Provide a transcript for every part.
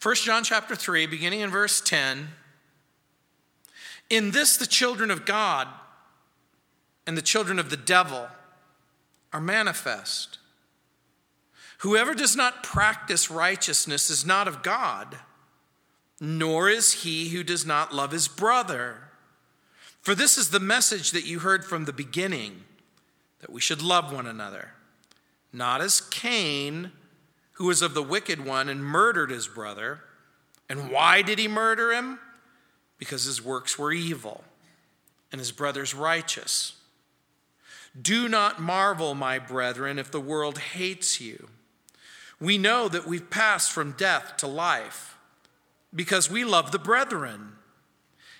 1 John chapter 3, beginning in verse 10. In this, the children of God and the children of the devil are manifest. Whoever does not practice righteousness is not of God, nor is he who does not love his brother. For this is the message that you heard from the beginning that we should love one another, not as Cain, who was of the wicked one and murdered his brother. And why did he murder him? Because his works were evil and his brother's righteous. Do not marvel, my brethren, if the world hates you. We know that we've passed from death to life because we love the brethren.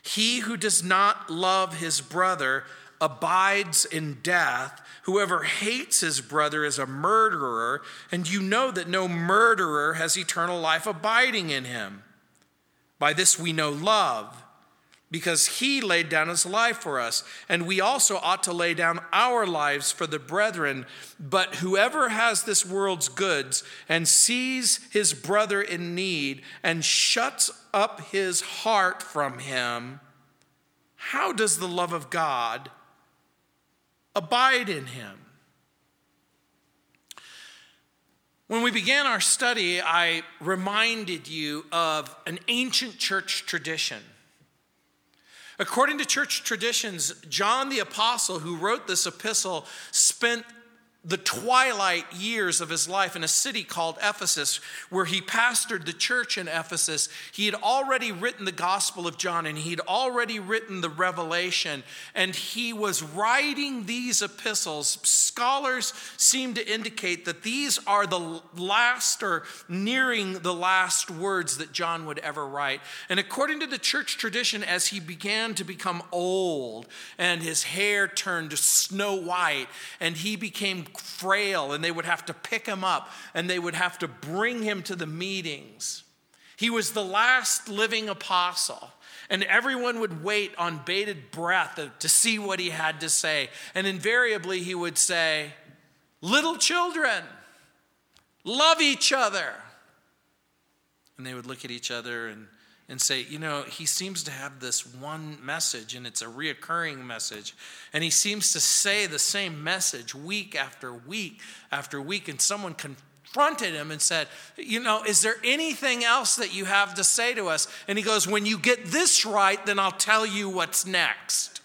He who does not love his brother abides in death. Whoever hates his brother is a murderer, and you know that no murderer has eternal life abiding in him. By this we know love because he laid down his life for us. And we also ought to lay down our lives for the brethren. But whoever has this world's goods and sees his brother in need and shuts up his heart from him, how does the love of God abide in him? When we began our study, I reminded you of an ancient church tradition According to church traditions, John the Apostle, who wrote this epistle, spent the twilight years of his life in a city called Ephesus, where he pastored the church in Ephesus. He had already written the Gospel of John and he'd already written the Revelation, and he was writing these epistles. Scholars seem to indicate that these are the last or nearing the last words that John would ever write. And according to the church tradition, as he began to become old and his hair turned snow white and he became frail and they would have to pick him up and they would have to bring him to the meetings. He was the last living apostle. And everyone would wait on bated breath to see what he had to say. And invariably, he would say, Little children, love each other. And they would look at each other and and say, you know, he seems to have this one message and it's a reoccurring message. And he seems to say the same message week after week after week. And someone confronted him and said, you know, is there anything else that you have to say to us? And he goes, when you get this right, then I'll tell you what's next.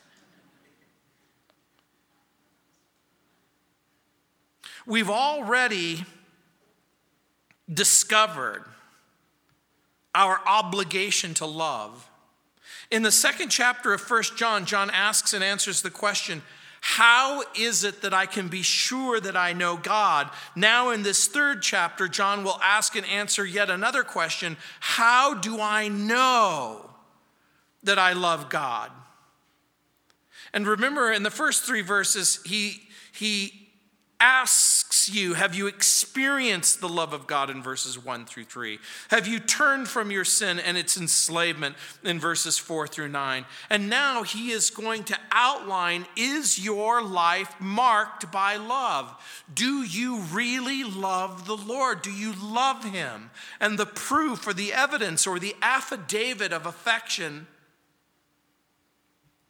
We've already discovered our obligation to love. In the second chapter of First John, John asks and answers the question How is it that I can be sure that I know God? Now, in this third chapter, John will ask and answer yet another question How do I know that I love God? And remember, in the first three verses, he, he asks you, Have you experienced the love of God in verses 1 through 3? Have you turned from your sin and its enslavement in verses 4 through 9? And now he is going to outline Is your life marked by love? Do you really love the Lord? Do you love him? And the proof or the evidence or the affidavit of affection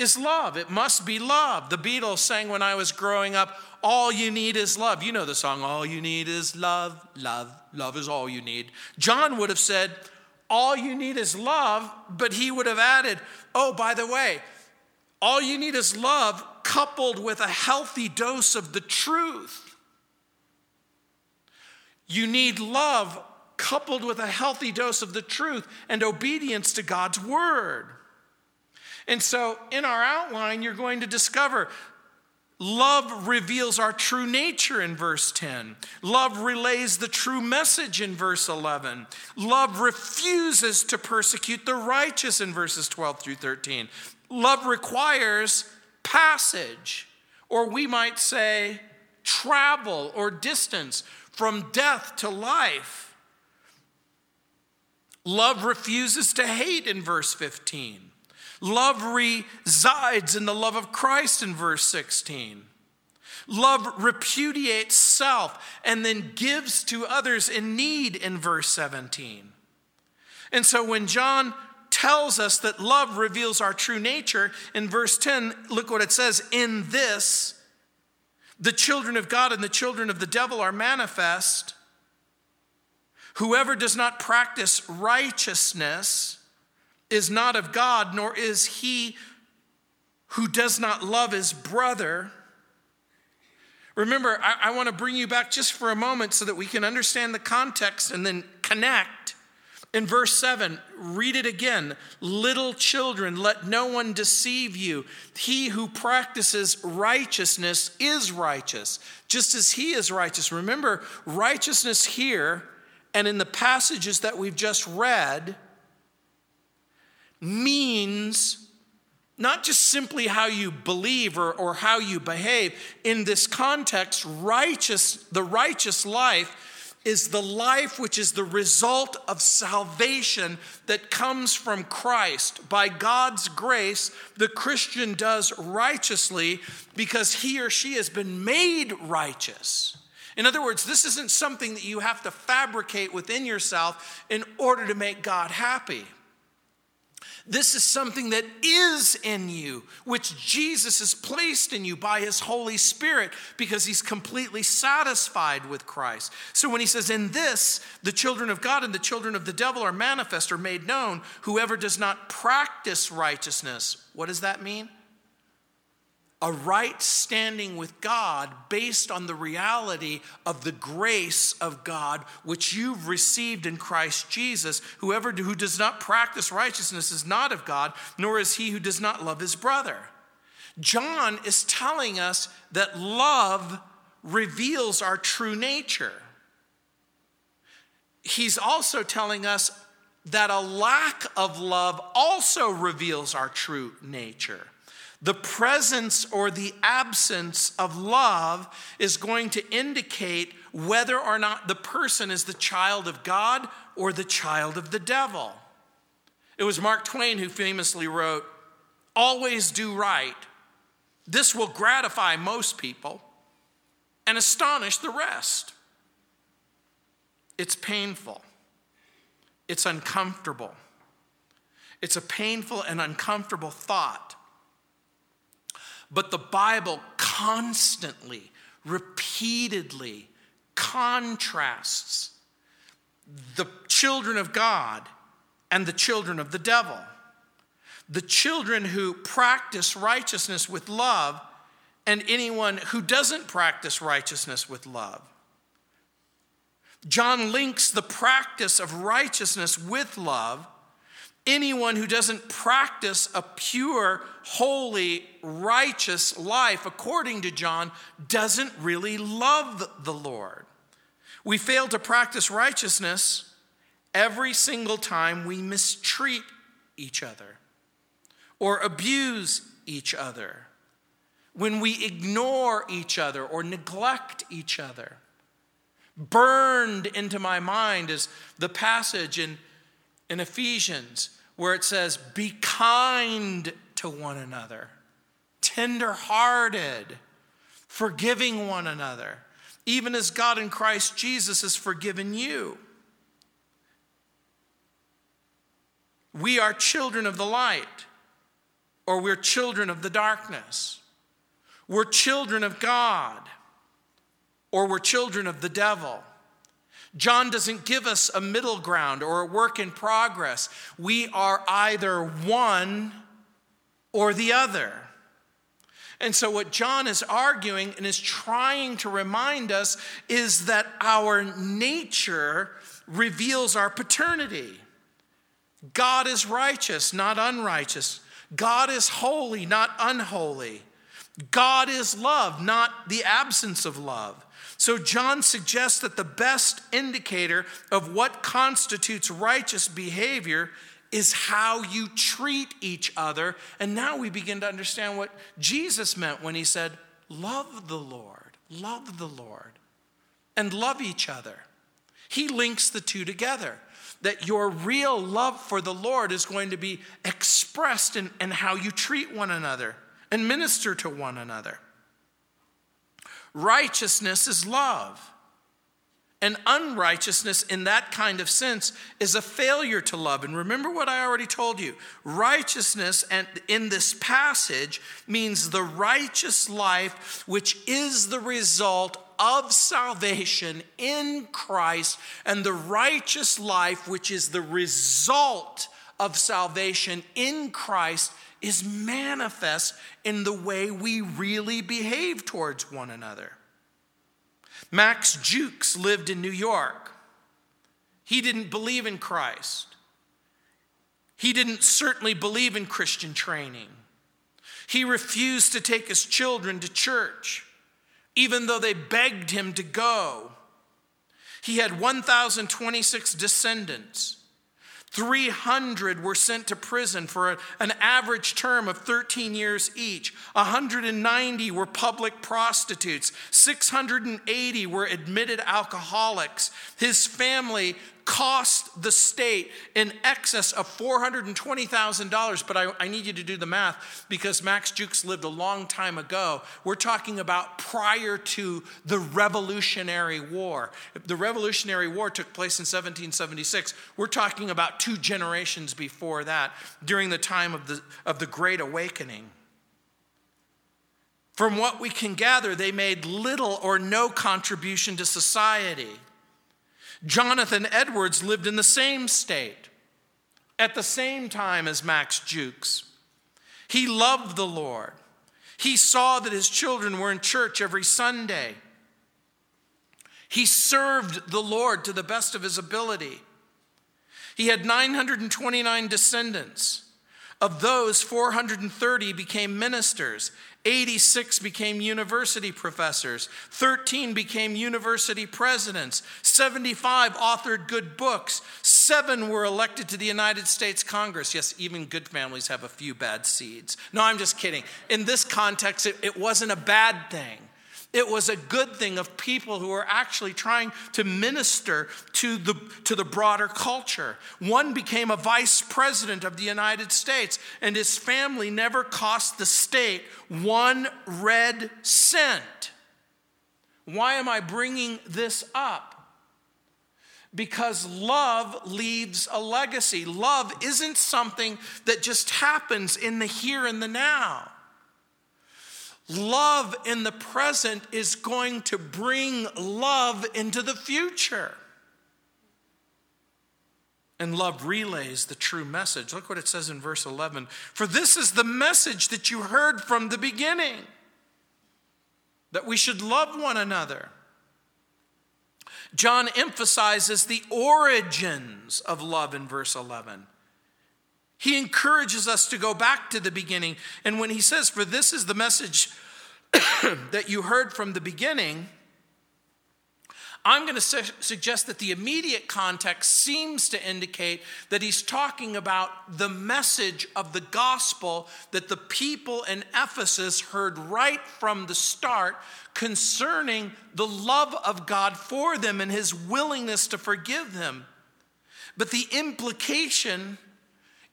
is love. It must be love. The Beatles sang when I was growing up, All you need is love. You know the song, All you need is love, love, love is all you need. John would have said, All you need is love, but he would have added, Oh, by the way, all you need is love coupled with a healthy dose of the truth. You need love coupled with a healthy dose of the truth and obedience to God's word. And so, in our outline, you're going to discover love reveals our true nature in verse 10. Love relays the true message in verse 11. Love refuses to persecute the righteous in verses 12 through 13. Love requires passage, or we might say travel or distance from death to life. Love refuses to hate in verse 15. Love resides in the love of Christ in verse 16. Love repudiates self and then gives to others in need in verse 17. And so when John tells us that love reveals our true nature, in verse 10, look what it says In this, the children of God and the children of the devil are manifest. Whoever does not practice righteousness is not of God, nor is he who does not love his brother. Remember, I, I want to bring you back just for a moment so that we can understand the context and then connect. In verse 7, read it again. Little children, let no one deceive you. He who practices righteousness is righteous, just as he is righteous. Remember, righteousness here and in the passages that we've just read means not just simply how you believe or, or how you behave. In this context, righteous, the righteous life is the life which is the result of salvation that comes from Christ. By God's grace, the Christian does righteously because he or she has been made righteous. In other words, this isn't something that you have to fabricate within yourself in order to make God happy. This is something that is in you, which Jesus has placed in you by his Holy Spirit because he's completely satisfied with Christ. So when he says, In this, the children of God and the children of the devil are manifest or made known, whoever does not practice righteousness, what does that mean? A right standing with God based on the reality of the grace of God which you've received in Christ Jesus. Whoever who does not practice righteousness is not of God, nor is he who does not love his brother. John is telling us that love reveals our true nature. He's also telling us that a lack of love also reveals our true nature. The presence or the absence of love is going to indicate whether or not the person is the child of God or the child of the devil. It was Mark Twain who famously wrote, Always do right. This will gratify most people and astonish the rest. It's painful, it's uncomfortable. It's a painful and uncomfortable thought but the Bible constantly, repeatedly contrasts the children of God and the children of the devil. The children who practice righteousness with love and anyone who doesn't practice righteousness with love. John links the practice of righteousness with love Anyone who doesn't practice a pure, holy, righteous life, according to John, doesn't really love the Lord. We fail to practice righteousness every single time we mistreat each other or abuse each other, when we ignore each other or neglect each other. Burned into my mind is the passage in in Ephesians where it says, Be kind to one another, tenderhearted, forgiving one another, even as God in Christ Jesus has forgiven you. We are children of the light, or we're children of the darkness. We're children of God, or we're children of the devil. John doesn't give us a middle ground or a work in progress. We are either one or the other. And so, what John is arguing and is trying to remind us is that our nature reveals our paternity. God is righteous, not unrighteous. God is holy, not unholy. God is love, not the absence of love. So, John suggests that the best indicator of what constitutes righteous behavior is how you treat each other. And now we begin to understand what Jesus meant when he said, Love the Lord, love the Lord, and love each other. He links the two together. That your real love for the Lord is going to be expressed in, in how you treat one another and minister to one another. Righteousness is love. And unrighteousness, in that kind of sense, is a failure to love. And remember what I already told you righteousness, and in this passage, means the righteous life, which is the result of salvation in Christ, and the righteous life, which is the result of salvation in Christ, is manifest in the way we really behave towards one another. Max Jukes lived in New York. He didn't believe in Christ. He didn't certainly believe in Christian training. He refused to take his children to church, even though they begged him to go. He had 1,026 descendants. 300 were sent to prison for an average term of 13 years each. 190 were public prostitutes. 680 were admitted alcoholics. His family cost the state in excess of $420,000. But I, I, need you to do the math because Max Jukes lived a long time ago. We're talking about prior to the Revolutionary War. The Revolutionary War took place in 1776. We're talking about two generations before that, during the time of the, of the Great Awakening. From what we can gather, they made little or no contribution to society. Jonathan Edwards lived in the same state at the same time as Max Jukes. He loved the Lord. He saw that his children were in church every Sunday. He served the Lord to the best of his ability. He had 929 descendants. Of those, 430 became ministers, 86 became university professors, 13 became university presidents, 75 authored good books, 7 were elected to the United States Congress. Yes, even good families have a few bad seeds. No, I'm just kidding. In this context, it, it wasn't a bad thing. It was a good thing of people who were actually trying to minister to the, to the broader culture. One became a vice president of the United States, and his family never cost the state one red cent. Why am I bringing this up? Because love leaves a legacy. Love isn't something that just happens in the here and the now. Love in the present is going to bring love into the future. And love relays the true message. Look what it says in verse 11. For this is the message that you heard from the beginning that we should love one another. John emphasizes the origins of love in verse 11. He encourages us to go back to the beginning. And when he says, For this is the message that you heard from the beginning, I'm going to su- suggest that the immediate context seems to indicate that he's talking about the message of the gospel that the people in Ephesus heard right from the start concerning the love of God for them and his willingness to forgive them. But the implication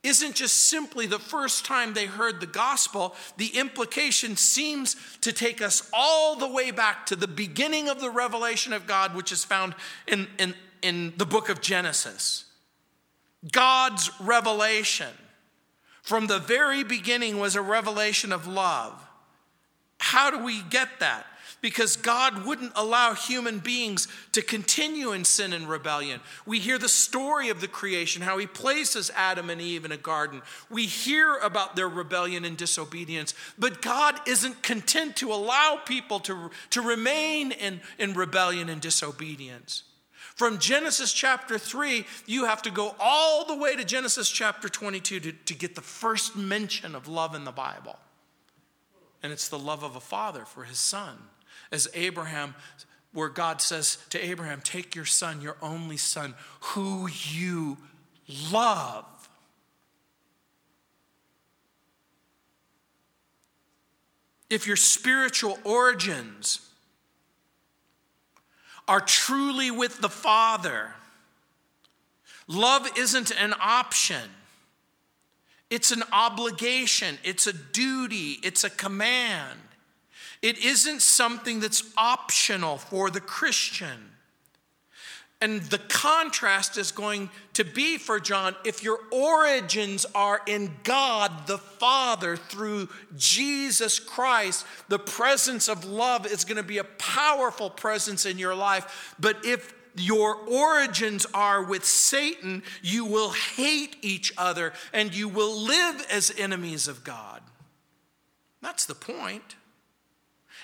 isn't just simply the first time they heard the gospel. The implication seems to take us all the way back to the beginning of the revelation of God, which is found in, in, in the book of Genesis. God's revelation from the very beginning was a revelation of love. How do we get that? Because God wouldn't allow human beings to continue in sin and rebellion. We hear the story of the creation, how He places Adam and Eve in a garden. We hear about their rebellion and disobedience, but God isn't content to allow people to, to remain in, in rebellion and disobedience. From Genesis chapter 3, you have to go all the way to Genesis chapter 22 to, to get the first mention of love in the Bible. And it's the love of a father for his son as Abraham, where God says to Abraham, Take your son, your only son, who you love. If your spiritual origins are truly with the Father, love isn't an option. It's an obligation, it's a duty, it's a command. It isn't something that's optional for the Christian. And the contrast is going to be for John if your origins are in God the Father through Jesus Christ, the presence of love is going to be a powerful presence in your life. But if your origins are with Satan, you will hate each other and you will live as enemies of God. That's the point.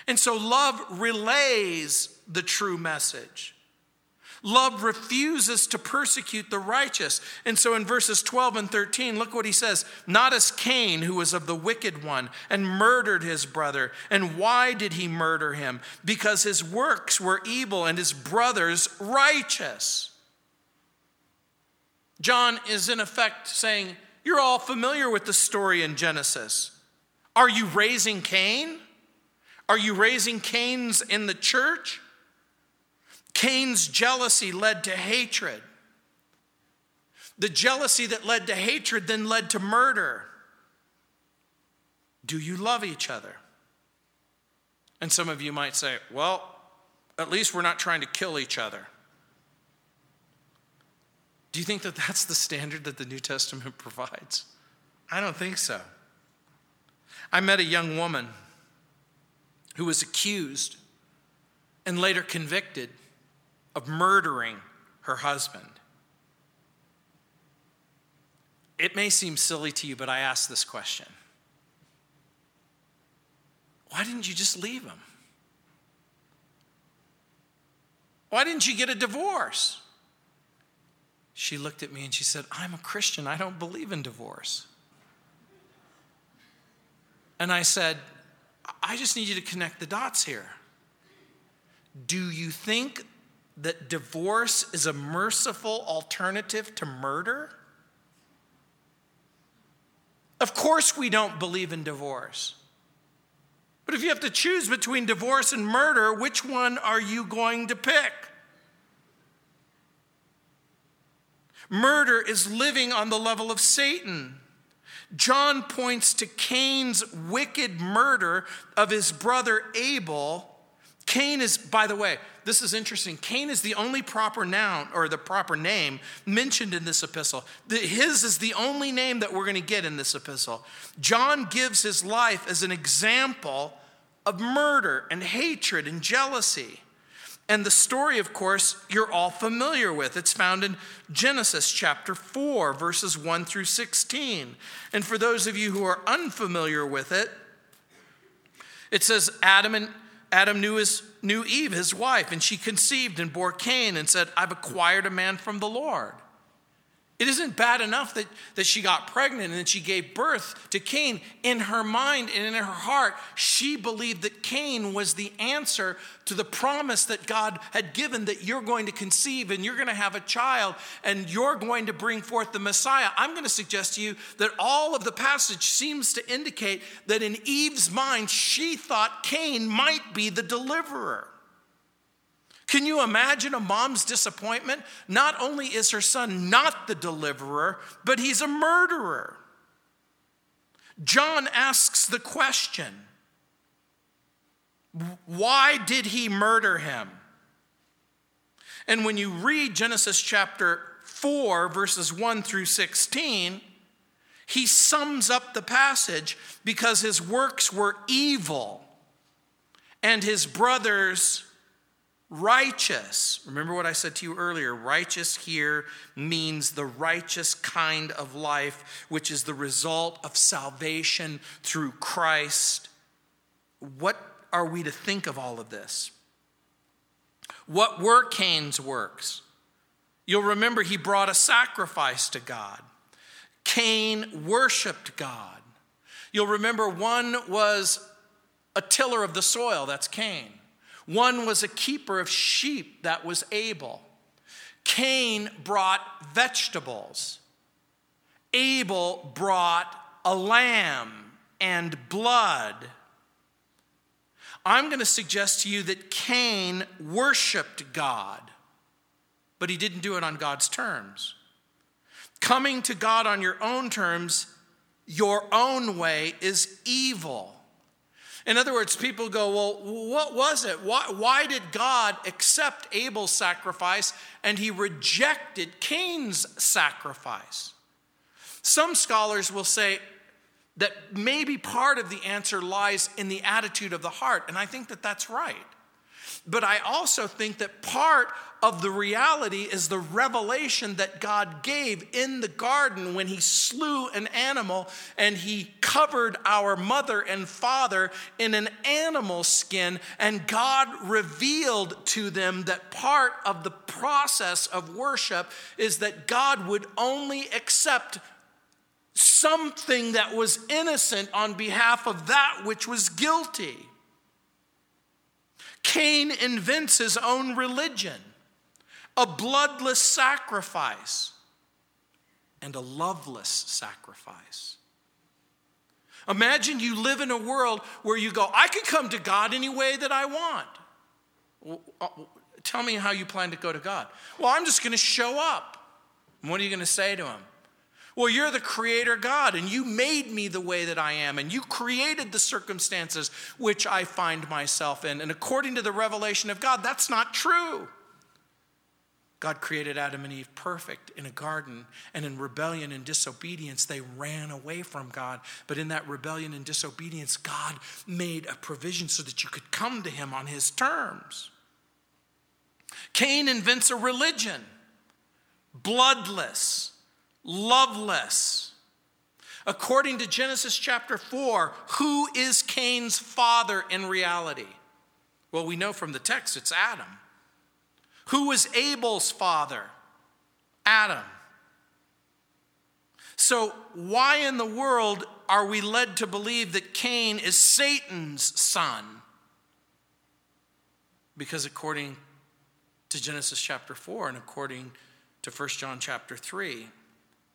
And so love relays the true message. Love refuses to persecute the righteous. And so in verses 12 and 13, look what he says Not as Cain, who was of the wicked one and murdered his brother. And why did he murder him? Because his works were evil and his brothers righteous. John is in effect saying, You're all familiar with the story in Genesis. Are you raising Cain? Are you raising Cain's in the church? Cain's jealousy led to hatred. The jealousy that led to hatred then led to murder. Do you love each other? And some of you might say, well, at least we're not trying to kill each other. Do you think that that's the standard that the New Testament provides? I don't think so. I met a young woman who was accused and later convicted of murdering her husband. It may seem silly to you, but I ask this question Why didn't you just leave him? Why didn't you get a divorce? She looked at me and she said, I'm a Christian. I don't believe in divorce. And I said, I just need you to connect the dots here. Do you think that divorce is a merciful alternative to murder? Of course, we don't believe in divorce. But if you have to choose between divorce and murder, which one are you going to pick? Murder is living on the level of Satan. John points to Cain's wicked murder of his brother Abel Cain is, by the way, this is interesting. Cain is the only proper noun or the proper name mentioned in this epistle. His is the only name that we're going to get in this epistle. John gives his life as an example of murder and hatred and jealousy. And the story, of course, you're all familiar with. It's found in Genesis chapter 4, verses 1 through 16. And for those of you who are unfamiliar with it, it says Adam and Adam knew, his, knew Eve, his wife, and she conceived and bore Cain and said, I've acquired a man from the Lord. It isn't bad enough that, that she got pregnant and that she gave birth to Cain. In her mind and in her heart, she believed that Cain was the answer to the promise that God had given that you're going to conceive and you're going to have a child and you're going to bring forth the Messiah. I'm going to suggest to you that all of the passage seems to indicate that in Eve's mind, she thought Cain might be the deliverer. Can you imagine a mom's disappointment? Not only is her son not the deliverer, but he's a murderer. John asks the question why did he murder him? And when you read Genesis chapter 4, verses 1 through 16, he sums up the passage because his works were evil and his brothers righteous. Remember what I said to you earlier. Righteous here means the righteous kind of life, which is the result of salvation through Christ. What are we to think of all of this? What were Cain's works? You'll remember he brought a sacrifice to God. Cain worshiped God. You'll remember one was a tiller of the soil, that's Cain. One was a keeper of sheep, that was Abel. Cain brought vegetables. Abel brought a lamb and blood. I'm going to suggest to you that Cain worshiped God, but he didn't do it on God's terms. Coming to God on your own terms, your own way, is evil. In other words, people go, well, what was it? Why, why did God accept Abel's sacrifice and he rejected Cain's sacrifice? Some scholars will say that maybe part of the answer lies in the attitude of the heart, and I think that that's right. But I also think that part of the reality is the revelation that God gave in the garden when He slew an animal and He covered our mother and father in an animal skin. And God revealed to them that part of the process of worship is that God would only accept something that was innocent on behalf of that which was guilty. Cain invents his own religion, a bloodless sacrifice, and a loveless sacrifice. Imagine you live in a world where you go, I can come to God any way that I want. Uh, tell me how you plan to go to God. Well, I'm just going to show up. what are you going to say to him? Well, you're the creator God, and you made me the way that I am, and you created the circumstances which I find myself in. And according to the revelation of God, that's not true. God created Adam and Eve perfect in a garden, and in rebellion and disobedience, they ran away from God. But in that rebellion and disobedience, God made a provision so that you could come to Him on His terms. Cain invents a religion, bloodless loveless. According to Genesis chapter 4, who is Cain's father in reality? Well, we know from the text it's Adam. Who was Abel's father? Adam. So, why in the world are we led to believe that Cain is Satan's son? Because according to Genesis chapter 4 and according to 1 John chapter 3,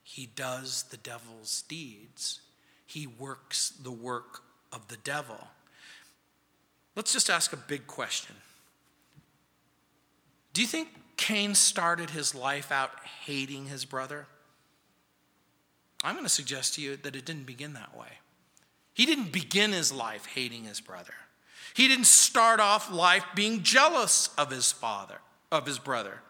he does the devil's deeds, he works the work of the devil. Let's just ask a big question. Do you think Cain started his life out hating his brother? I'm going to suggest to you that it didn't begin that way. He didn't begin his life hating his brother. He didn't start off life being jealous of his father, of his brother.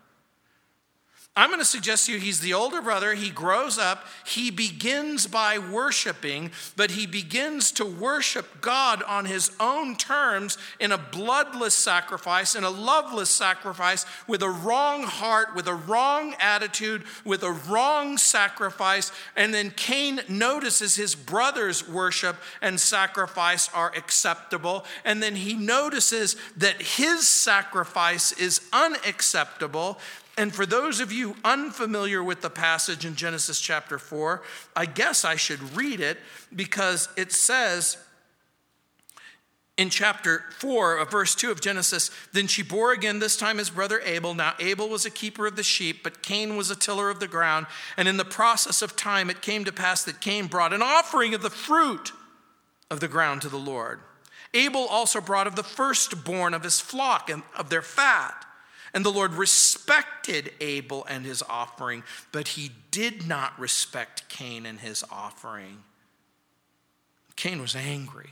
I'm going to suggest to you he's the older brother. He grows up. He begins by worshiping, but he begins to worship God on his own terms in a bloodless sacrifice, in a loveless sacrifice, with a wrong heart, with a wrong attitude, with a wrong sacrifice. And then Cain notices his brother's worship and sacrifice are acceptable. And then he notices that his sacrifice is unacceptable. And for those of you unfamiliar with the passage in Genesis chapter 4, I guess I should read it because it says in chapter 4 of verse 2 of Genesis, then she bore again this time his brother Abel. Now Abel was a keeper of the sheep, but Cain was a tiller of the ground. And in the process of time, it came to pass that Cain brought an offering of the fruit of the ground to the Lord. Abel also brought of the firstborn of his flock and of their fat. And the Lord respected Abel and his offering, but he did not respect Cain and his offering. Cain was angry.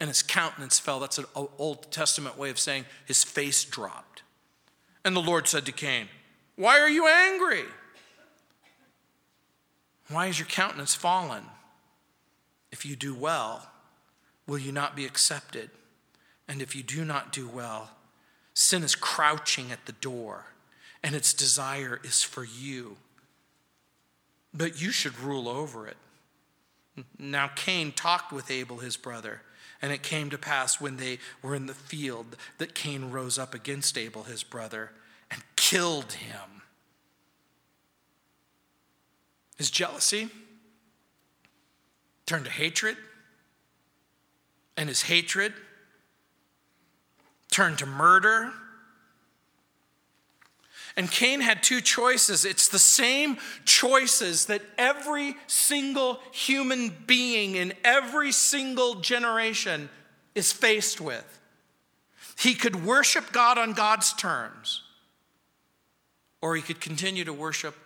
And his countenance fell. That's an Old Testament way of saying his face dropped. And the Lord said to Cain, Why are you angry? Why is your countenance fallen? If you do well, will you not be accepted? And if you do not do well, Sin is crouching at the door, and its desire is for you. But you should rule over it. Now, Cain talked with Abel, his brother, and it came to pass when they were in the field that Cain rose up against Abel, his brother, and killed him. His jealousy turned to hatred, and his hatred turned to murder. And Cain had two choices. It's the same choices that every single human being in every single generation is faced with. He could worship God on God's terms, or he could continue to worship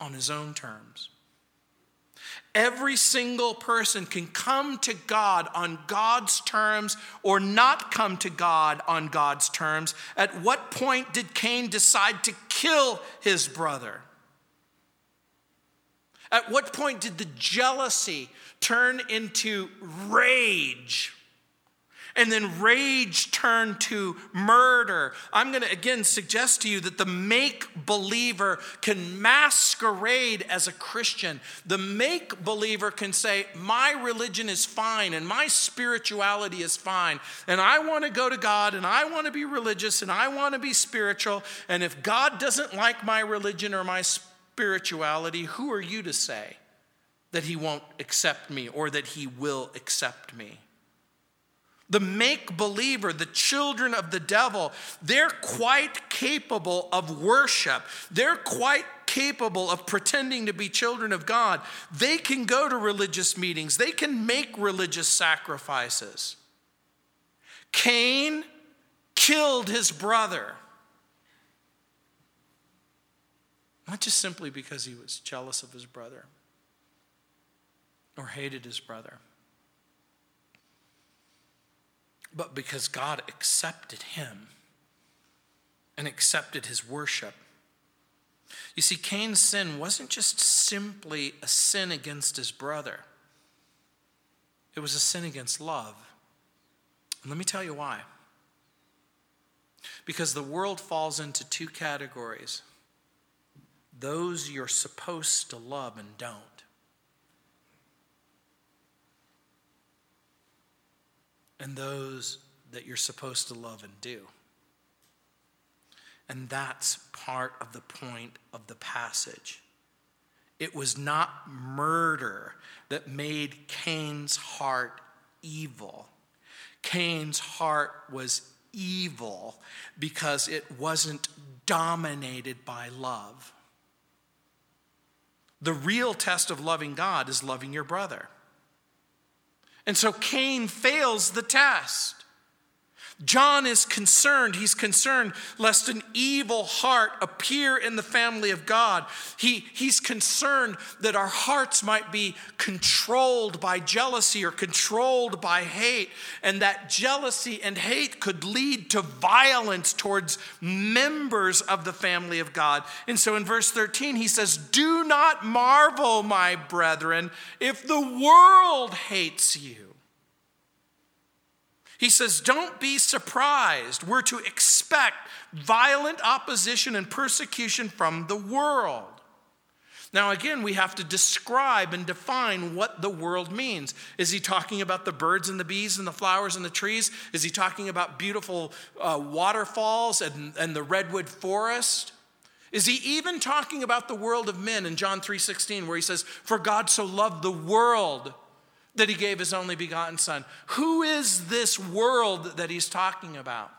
on his own terms. Every single person can come to God on God's terms or not come to God on God's terms. At what point did Cain decide to kill his brother? At what point did the jealousy turn into rage? And then rage turned to murder. I'm going to again suggest to you that the make believer can masquerade as a Christian. The make believer can say, My religion is fine and my spirituality is fine, and I want to go to God and I want to be religious and I want to be spiritual. And if God doesn't like my religion or my spirituality, who are you to say? That he won't accept me or that he will accept me. The make believer, the children of the devil, they're quite capable of worship. They're quite capable of pretending to be children of God. They can go to religious meetings, they can make religious sacrifices. Cain killed his brother. Not just simply because he was jealous of his brother or hated his brother but because God accepted him and accepted his worship. You see, Cain's sin wasn't just simply a sin against his brother, it was a sin against love. And let me tell you why. Because the world falls into two categories those you're supposed to love and don't. And those that you're supposed to love and do. And that's part of the point of the passage. It was not murder that made Cain's heart evil. Cain's heart was evil because it wasn't dominated by love. The real test of loving God is loving your brother. And so Cain fails the test. John is concerned. He's concerned lest an evil heart appear in the family of God. He, he's concerned that our hearts might be controlled by jealousy or controlled by hate, and that jealousy and hate could lead to violence towards members of the family of God. And so in verse 13, he says, Do not marvel, my brethren, if the world hates you. He says, Don't be surprised. We're to expect violent opposition and persecution from the world. Now, again, we have to describe and define what the world means. Is he talking about the birds and the bees and the flowers and the trees? Is he talking about beautiful uh, waterfalls and, and the redwood forest? Is he even talking about the world of men in John 3:16 where he says for God so loved the world that he gave his only begotten son. Who is this world that he's talking about?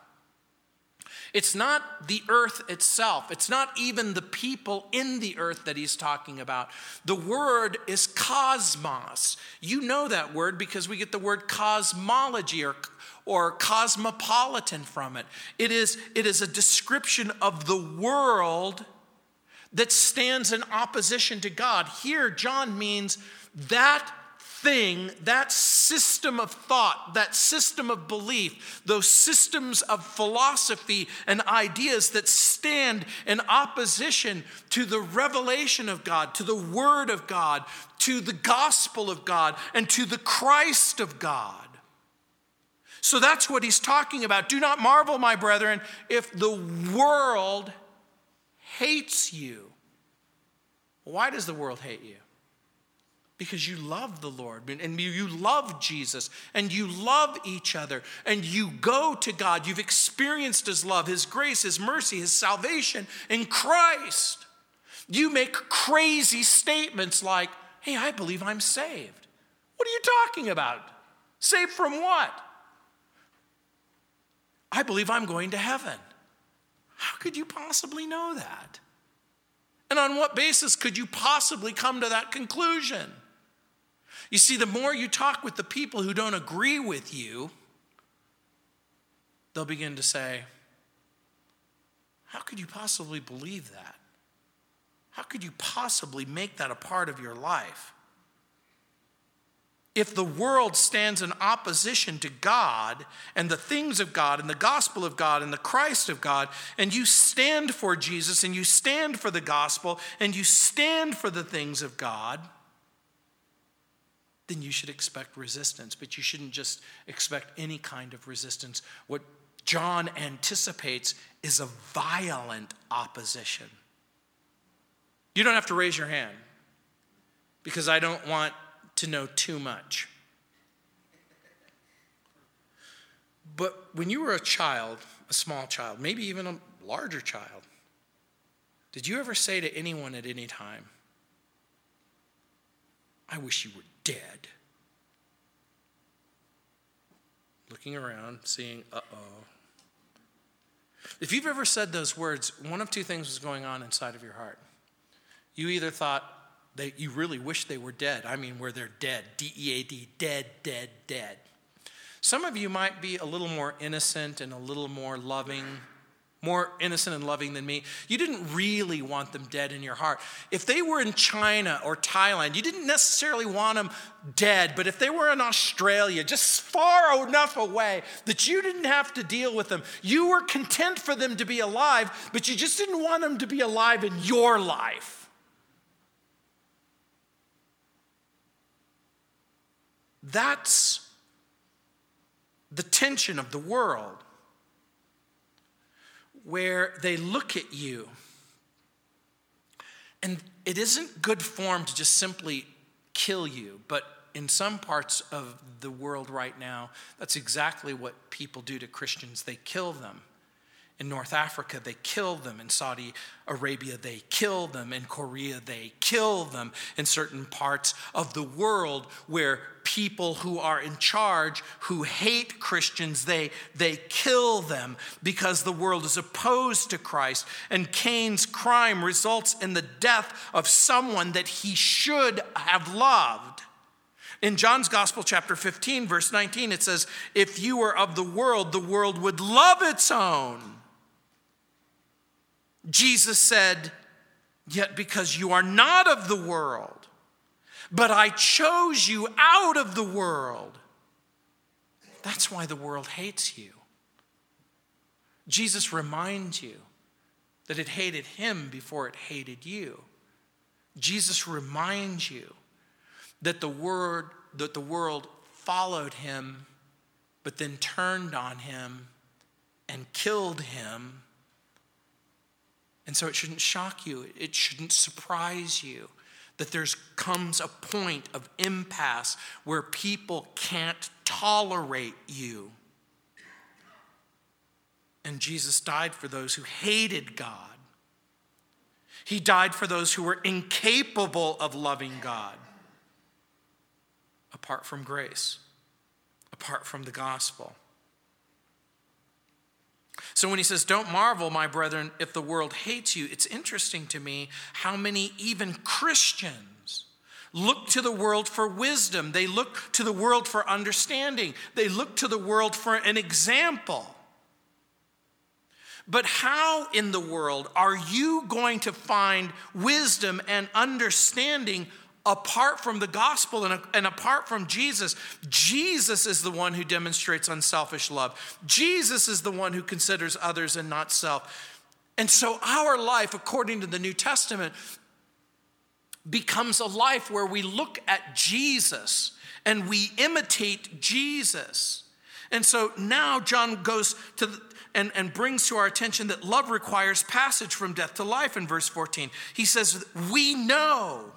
It's not the earth itself. It's not even the people in the earth that he's talking about. The word is cosmos. You know that word because we get the word cosmology or, or cosmopolitan from it. It is, it is a description of the world that stands in opposition to God. Here, John means that thing, that system of thought, that system of belief, those systems of philosophy and ideas that stand in opposition to the revelation of God, to the Word of God, to the gospel of God, and to the Christ of God. So that's what he's talking about. Do not marvel, my brethren, if the world hates you. Why does the world hate you? Because you love the Lord and you love Jesus and you love each other and you go to God. You've experienced His love, His grace, His mercy, His salvation in Christ. You make crazy statements like, hey, I believe I'm saved. What are you talking about? Saved from what? I believe I'm going to heaven. How could you possibly know that? And on what basis could you possibly come to that conclusion? You see, the more you talk with the people who don't agree with you, they'll begin to say, How could you possibly believe that? How could you possibly make that a part of your life? if the world stands in opposition to God and the things of God and the gospel of God and the Christ of God, and you stand for Jesus and you stand for the gospel and you stand for the things of God, then you should expect resistance. But you shouldn't just expect any kind of resistance. What John anticipates is a violent opposition. You don't have to raise your hand because I don't want to know too much. But when you were a child, a small child, maybe even a larger child, did you ever say to anyone at any time, I wish you were dead? Looking around, seeing, uh oh. If you've ever said those words, one of two things was going on inside of your heart. You either thought, that you really wish they were dead. I mean, where they're dead, D E A D, dead, dead, dead. Some of you might be a little more innocent and a little more loving, more innocent and loving than me. You didn't really want them dead in your heart. If they were in China or Thailand, you didn't necessarily want them dead, but if they were in Australia, just far enough away that you didn't have to deal with them, you were content for them to be alive, but you just didn't want them to be alive in your life. That's the tension of the world where they look at you. And it isn't good form to just simply kill you, but in some parts of the world right now, that's exactly what people do to Christians. They kill them. In North Africa, they kill them. In Saudi Arabia, they kill them. In Korea, they kill them. In certain parts of the world where people who are in charge, who hate Christians, they, they kill them because the world is opposed to Christ. And Cain's crime results in the death of someone that he should have loved. In John's Gospel, chapter 15, verse 19, it says, If you were of the world, the world would love its own. Jesus said, Yet because you are not of the world, but I chose you out of the world. That's why the world hates you. Jesus reminds you that it hated him before it hated you. Jesus reminds you that the word that the world followed him but then turned on him and killed him and so it shouldn't shock you, it shouldn't surprise you that there comes a point of impasse where people can't tolerate you. And Jesus died for those who hated God. He died for those who were incapable of loving God apart from grace, apart from the gospel. So when he says, Don't marvel, my brethren, if the world hates you, it's interesting to me how many even Christians look to the world for wisdom. They look to the world for understanding. They look to the world for an example. But how in the world are you going to find wisdom and understanding apart from the gospel and, and, apart from Jesus, Jesus is the one who demonstrates unselfish love. Jesus is the one who considers others and not self. And so our life, according to the New Testament, becomes a life where we look at Jesus and we imitate Jesus. And so now John goes to the, and, and brings to our attention that love requires passage from death to life in verse 14. He says, We know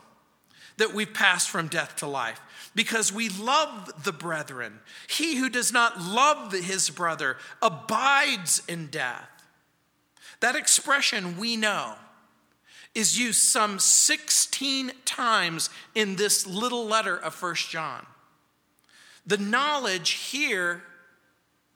that we've passed from death to life because we love the brethren. He who does not love his brother abides in death. That expression, we know, is used some 16 times in this little letter of First John. The knowledge here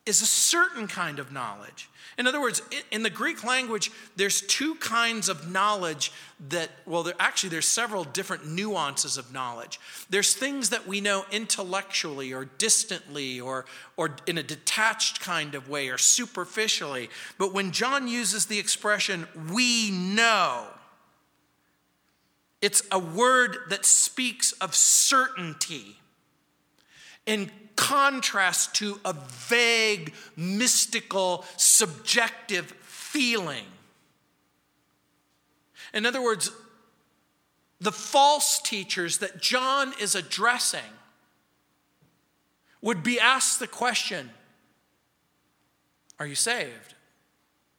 is a certain kind of knowledge. In other words, in the Greek language, there's two kinds of knowledge that, well, there, actually, there's several different nuances of knowledge. There's things that we know intellectually or distantly or, or in a detached kind of way or superficially. But when John uses the expression, we know, it's a word that speaks of certainty. in contrast to a vague, mystical, subjective feeling. In other words, the false teachers that John is addressing would be asked the question Are you saved?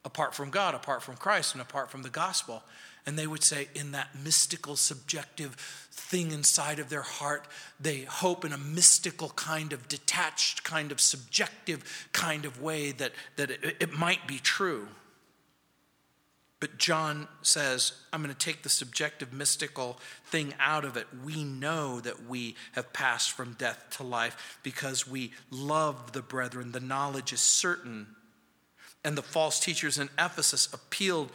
Apart from God, apart from Christ, and apart from the gospel. And they would say, in that mystical, subjective thing inside of their heart, they hope in a mystical kind of detached, kind of subjective kind of way that, that it, it might be true. But John says, I'm going to take the subjective, mystical thing out of it. We know that we have passed from death to life because we love the brethren. The knowledge is certain. And the false teachers in Ephesus appealed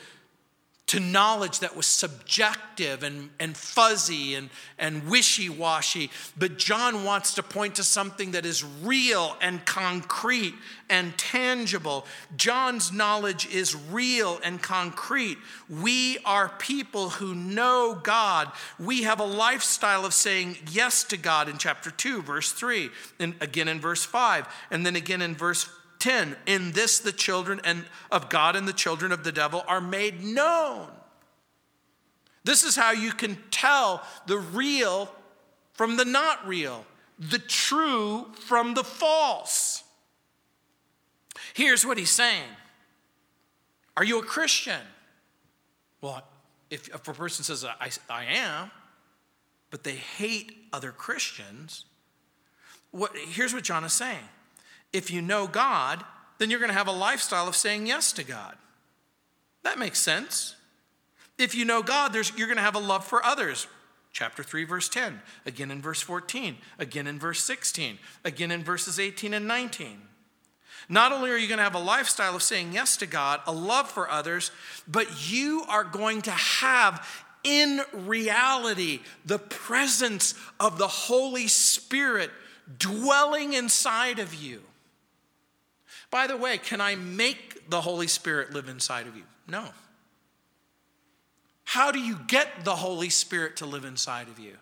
to knowledge that was subjective and, and fuzzy and, and wishy washy. But John wants to point to something that is real and concrete and tangible. John's knowledge is real and concrete. We are people who know God. We have a lifestyle of saying yes to God in chapter 2, verse 3, and again in verse 5, and then again in verse 10 in this the children and of god and the children of the devil are made known. This is how you can tell the real from the not real the true from the false. Here's what he's saying. Are you a christian? Well if, if a person says I, I am but they hate other christians what, here's what john is saying if you know God, then you're going to have a lifestyle of saying yes to God. That makes sense. If you know God, you're going to have a love for others. Chapter 3, verse 10, again in verse 14, again in verse 16, again in verses 18 and 19. Not only are you going to have a lifestyle of saying yes to God, a love for others, but you are going to have in reality the presence of the Holy Spirit dwelling inside of you. By the way, can I make the Holy Spirit live inside of you? No. How do you get the Holy Spirit to live inside of you?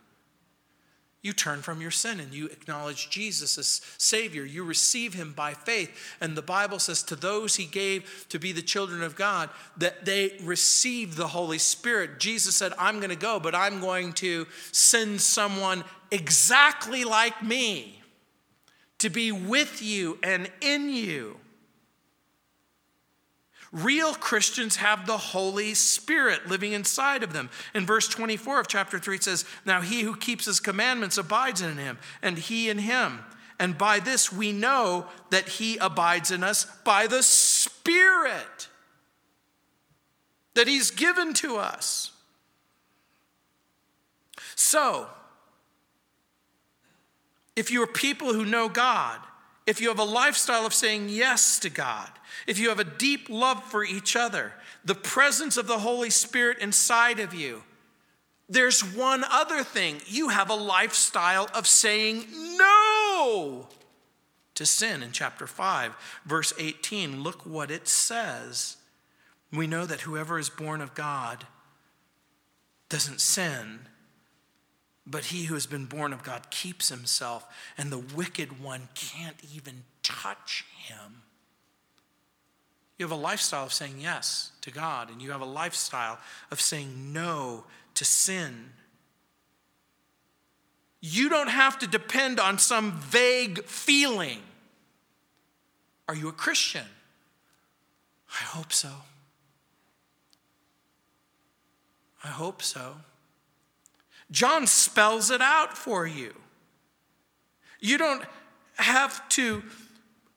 You turn from your sin and you acknowledge Jesus as Savior. You receive Him by faith. And the Bible says to those He gave to be the children of God that they receive the Holy Spirit. Jesus said, I'm going to go, but I'm going to send someone exactly like me to be with you and in you. Real Christians have the Holy Spirit living inside of them. In verse 24 of chapter 3, it says, Now he who keeps his commandments abides in him, and he in him. And by this we know that he abides in us by the Spirit that he's given to us. So, if you are people who know God, if you have a lifestyle of saying yes to God, if you have a deep love for each other, the presence of the Holy Spirit inside of you, there's one other thing. You have a lifestyle of saying no to sin in chapter 5, verse 18. Look what it says. We know that whoever is born of God doesn't sin but he who has been born of God keeps himself, and the wicked one can't even touch him. You have a lifestyle of saying yes to God, and you have a lifestyle of saying no to sin. You don't have to depend on some vague feeling. Are you a Christian? I hope so. I hope so. John spells it out for you. You don't have to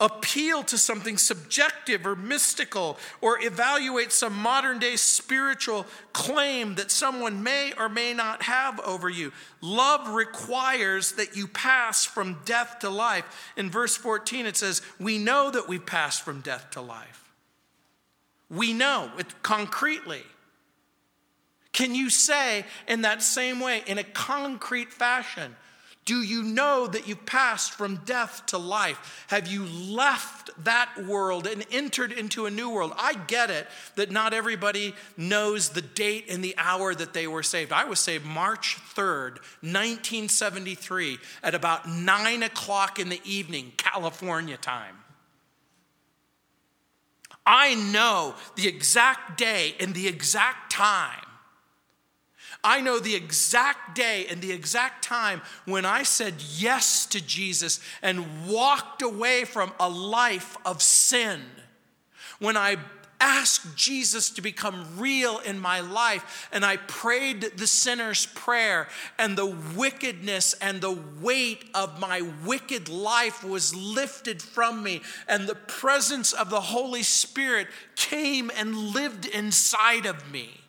appeal to something subjective or mystical or evaluate some modern day spiritual claim that someone may or may not have over you. Love requires that you pass from death to life. In verse 14, it says, We know that we've passed from death to life. We know it concretely. Can you say in that same way, in a concrete fashion, Do you know that you've passed from death to life? Have you left that world and entered into a new world? I get it that not everybody knows the date and the hour that they were saved. I was saved March 3rd, 1973, at about 9 o'clock in the evening, California time. I know the exact day and the exact time I know the exact day and the exact time when I said yes to Jesus and walked away from a life of sin. When I asked Jesus to become real in my life. And I prayed the sinner's prayer, and the wickedness and the weight of my wicked life was lifted from me, and the presence of the Holy Spirit came and lived inside of me.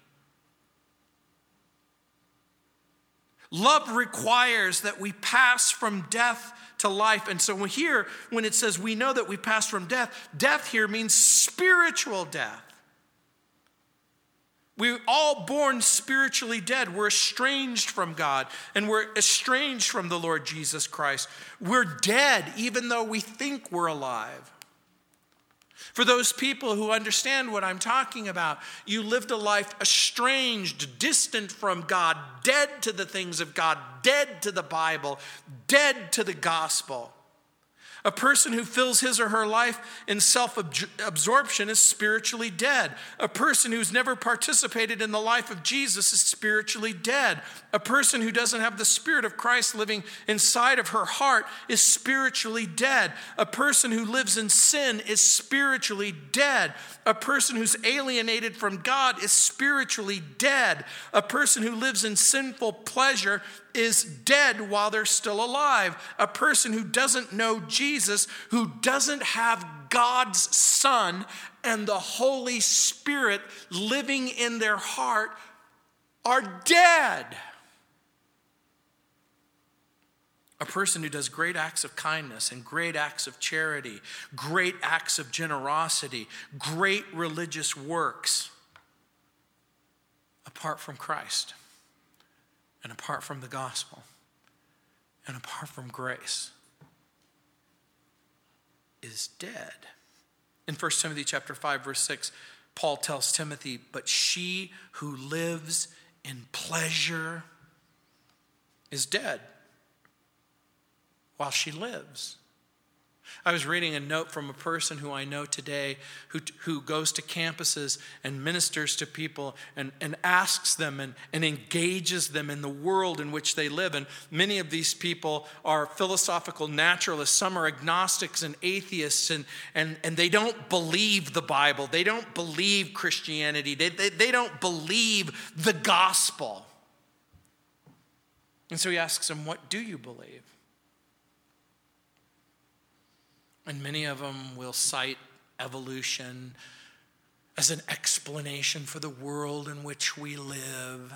Love requires that we pass from death to life. And so here, when it says we know that we pass from death, death here means spiritual death. We're all born spiritually dead. We're estranged from God and we're estranged from the Lord Jesus Christ. We're dead even though we think we're alive. For those people who understand what I'm talking about, you lived a life estranged, distant from God, dead to the things of God, dead to the Bible, dead to the gospel. A person who fills his or her life in self absorption is spiritually dead. A person who's never participated in the life of Jesus is spiritually dead. A person who doesn't have the Spirit of Christ living inside of her heart is spiritually dead. A person who lives in sin is spiritually dead. A person who's alienated from God is spiritually dead. A person who lives in sinful pleasure is dead while they're still alive. A person who doesn't know Jesus, who doesn't have God's Son and the Holy Spirit living in their heart, are dead. A person who does great acts of kindness and great acts of charity, great acts of generosity, great religious works, apart from Christ and apart from the gospel and apart from grace is dead. In 1 Timothy chapter 5 verse 6, Paul tells Timothy, "But she who lives in pleasure is dead while she lives." I was reading a note from a person who I know today who, who goes to campuses and ministers to people and, and asks them and, and engages them in the world in which they live. And many of these people are philosophical naturalists, some are agnostics and atheists, and, and, and they don't believe the Bible, they don't believe Christianity, they, they, they don't believe the gospel. And so he asks them, What do you believe? And many of them will cite evolution as an explanation for the world in which we live.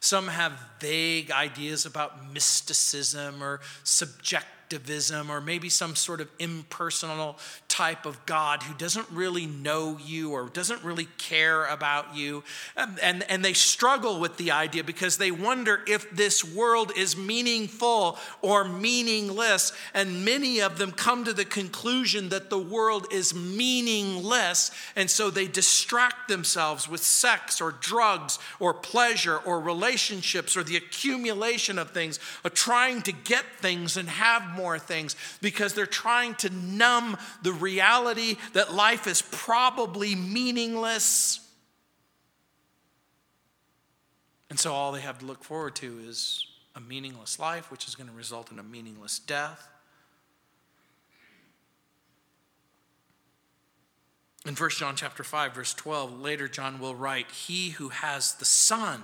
Some have vague ideas about mysticism or subjectivism or maybe some sort of impersonal type of God who doesn't really know you or doesn't really care about you. Um, and, and they struggle with the idea because they wonder if this world is meaningful or meaningless. And many of them come to the conclusion that the world is meaningless. And so they distract themselves with sex or drugs or pleasure or relationships or the accumulation of things, or trying to get things and have more things because they're trying to numb the reality that life is probably meaningless. And so all they have to look forward to is a meaningless life, which is going to result in a meaningless death. In 1 John chapter 5 verse 12 later John will write he who has the son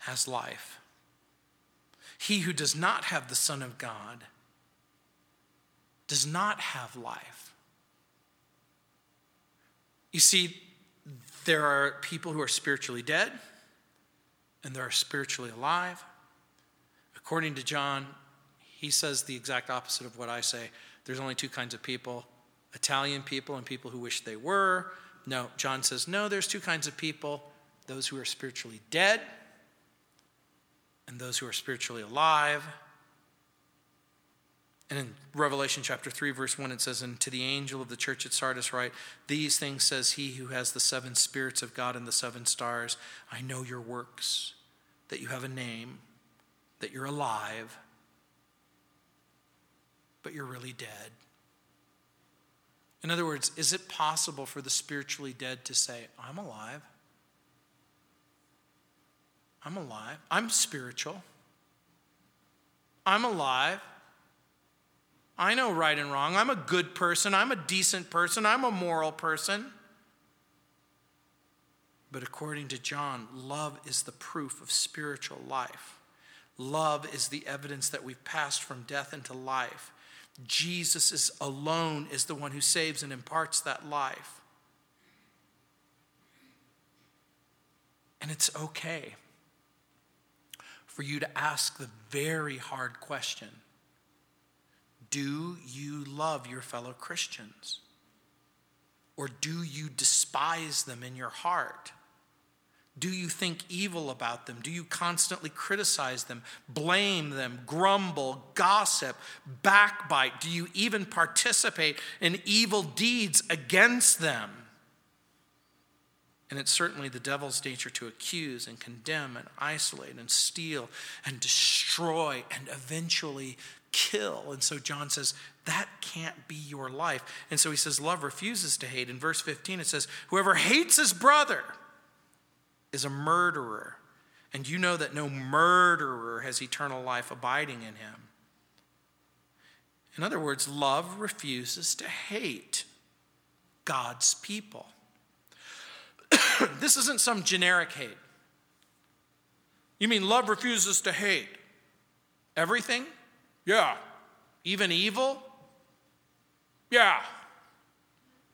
has life he who does not have the son of God does not have life. You see, there are people who are spiritually dead and there are spiritually alive. According to John, he says the exact opposite of what I say. There's only two kinds of people Italian people and people who wish they were. No, John says, no, there's two kinds of people those who are spiritually dead and those who are spiritually alive. And in Revelation chapter 3, verse 1, it says, And to the angel of the church at Sardis, write, These things says he who has the seven spirits of God and the seven stars. I know your works, that you have a name, that you're alive, but you're really dead. In other words, is it possible for the spiritually dead to say, I'm alive? I'm alive. I'm spiritual. I'm alive. I know right and wrong. I'm a good person. I'm a decent person. I'm a moral person. But according to John, love is the proof of spiritual life. Love is the evidence that we've passed from death into life. Jesus is alone is the one who saves and imparts that life. And it's okay for you to ask the very hard question Do you love your fellow Christians? Or do you despise them in your heart? Do you think evil about them? Do you constantly criticize them, blame them, grumble, gossip, backbite? Do you even participate in evil deeds against them? And it's certainly the devil's nature to accuse and condemn and isolate and steal and destroy and eventually kill. And so John says, that can't be your life. And so he says, love refuses to hate. In verse 15, it says, whoever hates his brother, is a murderer, and you know that no murderer has eternal life abiding in him. In other words, love refuses to hate God's people. this isn't some generic hate. You mean love refuses to hate everything? Yeah. Even evil? Yeah.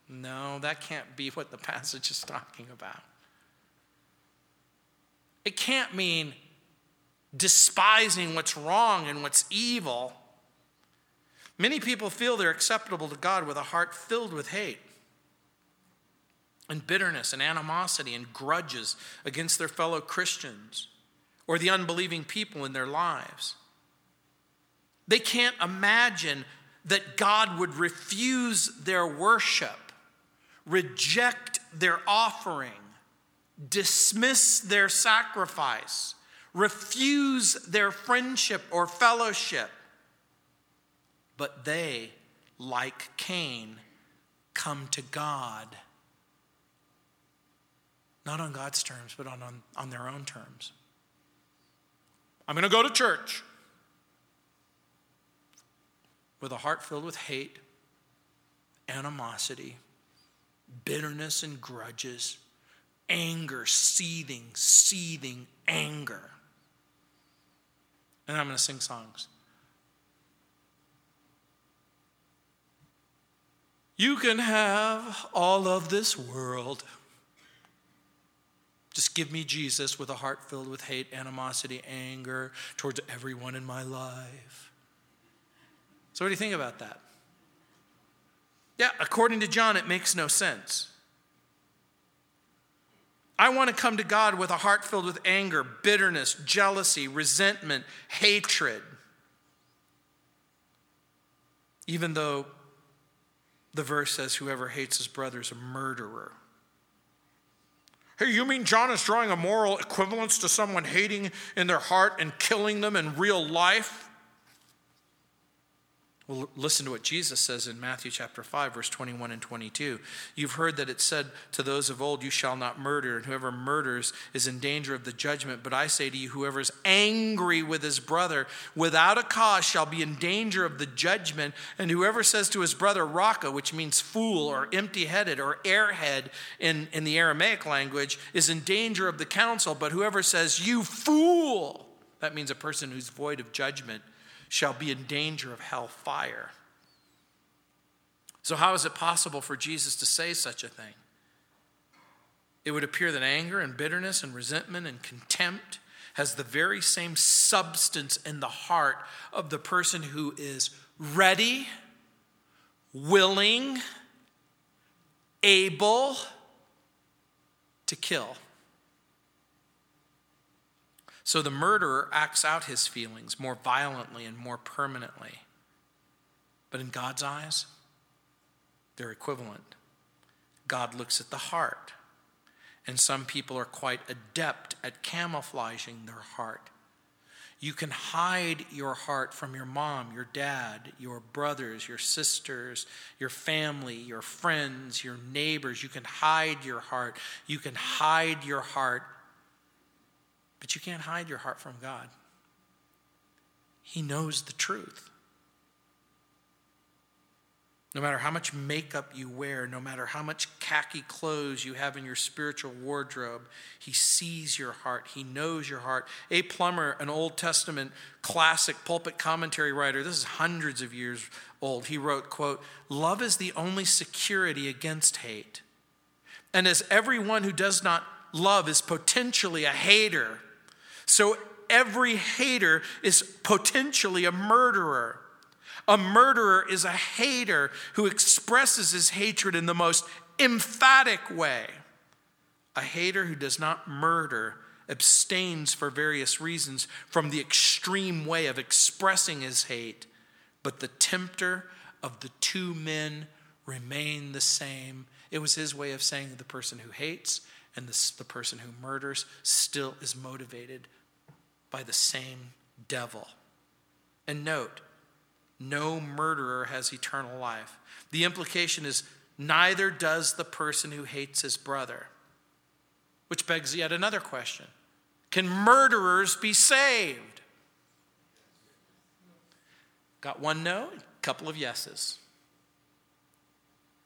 No, that can't be what the passage is talking about. It can't mean despising what's wrong and what's evil. Many people feel they're acceptable to God with a heart filled with hate and bitterness and animosity and grudges against their fellow Christians or the unbelieving people in their lives. They can't imagine that God would refuse their worship, reject their offering, dismiss their sacrifice, refuse their friendship or fellowship. But they, like Cain, come to God. Not on God's terms, but on, on, on their own terms. I'm going to go to church with a heart filled with hate, animosity, bitterness, and grudges anger, seething, seething anger. And I'm going to sing songs. You can have all of this world. Just give me Jesus with a heart filled with hate, animosity, anger towards everyone in my life. So, what do you think about that? Yeah, according to John, it makes no sense. I want to come to God with a heart filled with anger, bitterness, jealousy, resentment, hatred. Even though the verse says, whoever hates his brother is a murderer. Hey, you mean John is drawing a moral equivalence to someone hating in their heart and killing them in real life? Well, listen to what Jesus says in Matthew chapter 5, verse 21 and 22. You've heard that it said to those of old, You shall not murder, and whoever murders is in danger of the judgment. But I say to you, whoever is angry with his brother without a cause shall be in danger of the judgment. And whoever says to his brother, Raca, which means fool or empty headed or airhead in, in the Aramaic language, is in danger of the council. But whoever says, You fool, that means a person who's void of judgment shall be in danger of hell fire. So, how is it possible for Jesus to say such a thing? It would appear that anger and bitterness and resentment and contempt has the very same substance in the heart of the person who is ready, willing, able to kill. So the murderer acts out his feelings more violently and more permanently. But in God's eyes, they're equivalent. God looks at the heart. And some people are quite adept at camouflaging their heart. You can hide your heart from your mom, your dad, your brothers, your sisters, your family, your friends, your neighbors. You can hide your heart. You can hide your heart, but you can't hide your heart from God. He knows the truth. No matter how much makeup you wear, no matter how much khaki clothes you have in your spiritual wardrobe, He sees your heart. He knows your heart. A. Plummer, an Old Testament classic pulpit commentary writer, this is hundreds of years old, he wrote, quote, Love is the only security against hate. And as everyone who does not love is potentially a hater, so every hater is potentially a murderer. A murderer is a hater who expresses his hatred in the most emphatic way. A hater who does not murder abstains for various reasons from the extreme way of expressing his hate, but the tempter of the two men remain the same. It was his way of saying the person who hates and the, the person who murders still is motivated by the same devil. And note, no murderer has eternal life. The implication is neither does the person who hates his brother. Which begs yet another question Can murderers be saved? Got one no, a couple of yeses.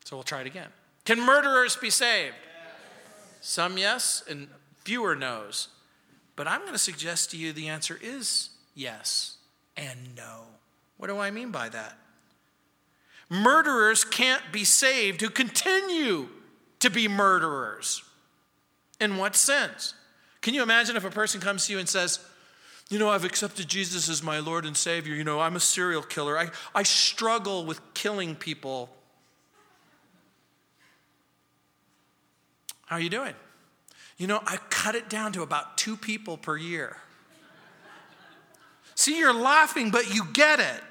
So we'll try it again. Can murderers be saved? Some yes and fewer no's. But I'm going to suggest to you the answer is yes and no. What do I mean by that? Murderers can't be saved who continue to be murderers. In what sense? Can you imagine if a person comes to you and says, You know, I've accepted Jesus as my Lord and Savior. You know, I'm a serial killer. I, I struggle with killing people. How are you doing? You know, I cut it down to about two people per year. See, you're laughing, but you get it.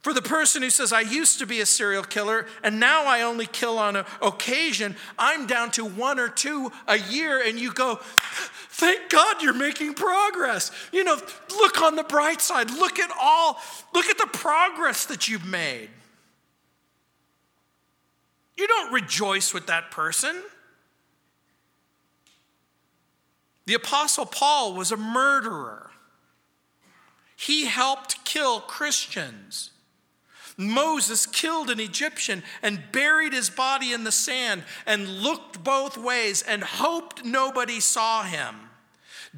For the person who says, I used to be a serial killer and now I only kill on occasion, I'm down to one or two a year, and you go, Thank God you're making progress. You know, look on the bright side. Look at all, look at the progress that you've made. You don't rejoice with that person. The Apostle Paul was a murderer, he helped kill Christians. Moses killed an Egyptian and buried his body in the sand and looked both ways and hoped nobody saw him.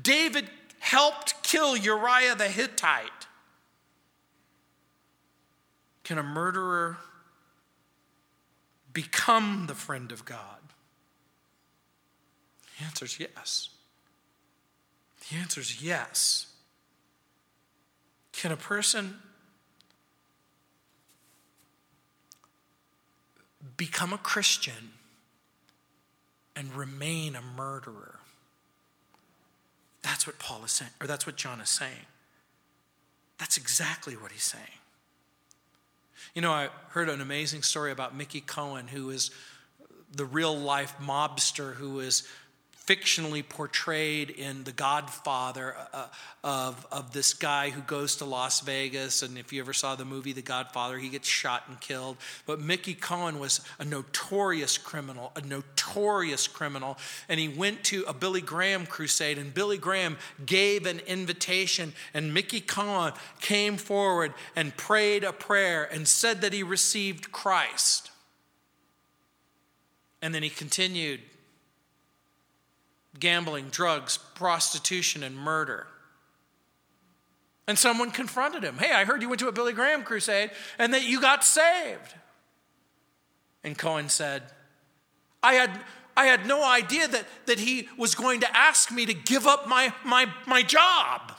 David helped kill Uriah the Hittite. Can a murderer become the friend of God? The answer is yes. The answer is yes. Can a person become a Christian and remain a murderer. That's what Paul is saying, or that's what John is saying. That's exactly what he's saying. You know, I heard an amazing story about Mickey Cohen, who is the real life mobster who is fictionally portrayed in The Godfather uh, of, of this guy who goes to Las Vegas. And if you ever saw the movie The Godfather, he gets shot and killed. But Mickey Cohen was a notorious criminal, a notorious criminal. And he went to a Billy Graham crusade, and Billy Graham gave an invitation. And Mickey Cohen came forward and prayed a prayer and said that he received Christ. And then he continued gambling, drugs, prostitution, and murder. And someone confronted him. Hey, I heard you went to a Billy Graham crusade and that you got saved. And Cohen said, I had, I had no idea that, that he was going to ask me to give up my, my, my job.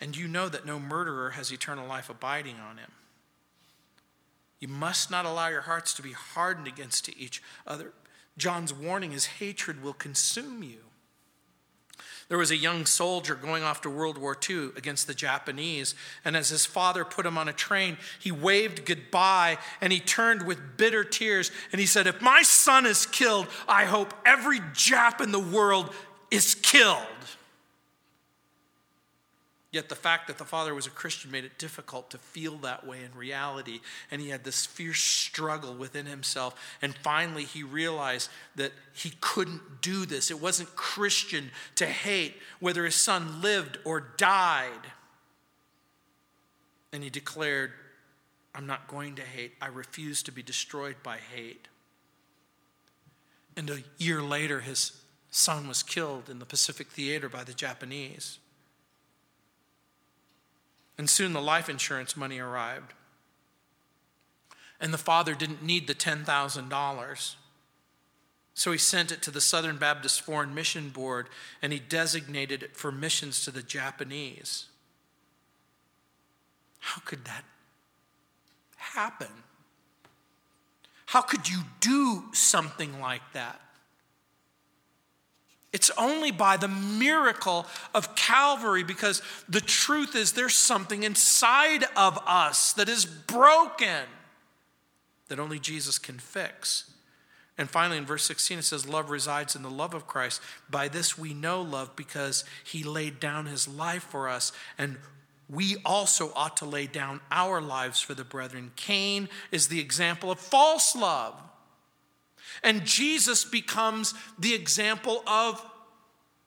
And you know that no murderer has eternal life abiding on him. You must not allow your hearts to be hardened against each other. John's warning is hatred will consume you. There was a young soldier going off to World War II against the Japanese, and as his father put him on a train, he waved goodbye and he turned with bitter tears and he said, If my son is killed, I hope every Jap in the world is killed. Yet the fact that the father was a Christian made it difficult to feel that way in reality. And he had this fierce struggle within himself. And finally, he realized that he couldn't do this. It wasn't Christian to hate whether his son lived or died. And he declared, I'm not going to hate. I refuse to be destroyed by hate. And a year later, his son was killed in the Pacific Theater by the Japanese. And soon the life insurance money arrived. And the father didn't need the $10,000. So he sent it to the Southern Baptist Foreign Mission Board and he designated it for missions to the Japanese. How could that happen? How could you do something like that? It's only by the miracle of Calvary because the truth is there's something inside of us that is broken that only Jesus can fix. And finally, in verse 16, it says, Love resides in the love of Christ. By this we know love because he laid down his life for us, and we also ought to lay down our lives for the brethren. Cain is the example of false love. And Jesus becomes the example of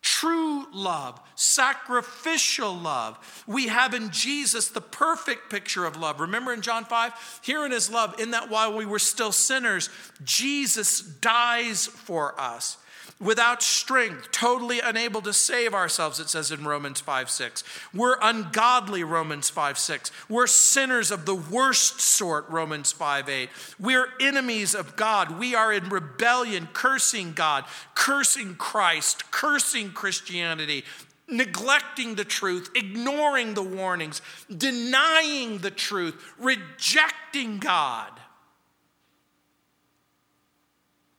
true love, sacrificial love. We have in Jesus the perfect picture of love. Remember in John 5? Herein is love, in that while we were still sinners, Jesus dies for us without strength, totally unable to save ourselves, it says in Romans 5 6. We're ungodly, Romans 5 6. We're sinners of the worst sort, Romans 5 8. We're enemies of God. We are in rebellion, cursing God, cursing Christ, cursing Christianity. Neglecting the truth, ignoring the warnings, denying the truth, rejecting God.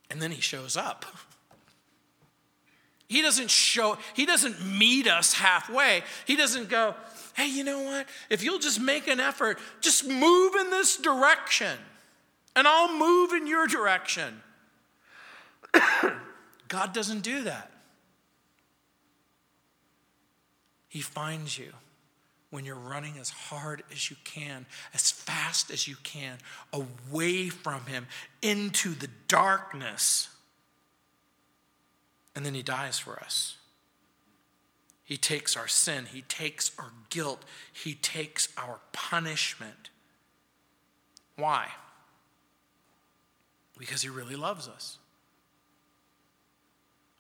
And then he shows up. He doesn't show, he doesn't meet us halfway. He doesn't go, hey, you know what? If you'll just make an effort, just move in this direction, and I'll move in your direction. God doesn't do that. He finds you when you're running as hard as you can, as fast as you can, away from Him into the darkness and then he dies for us. He takes our sin, he takes our guilt, he takes our punishment. Why? Because he really loves us.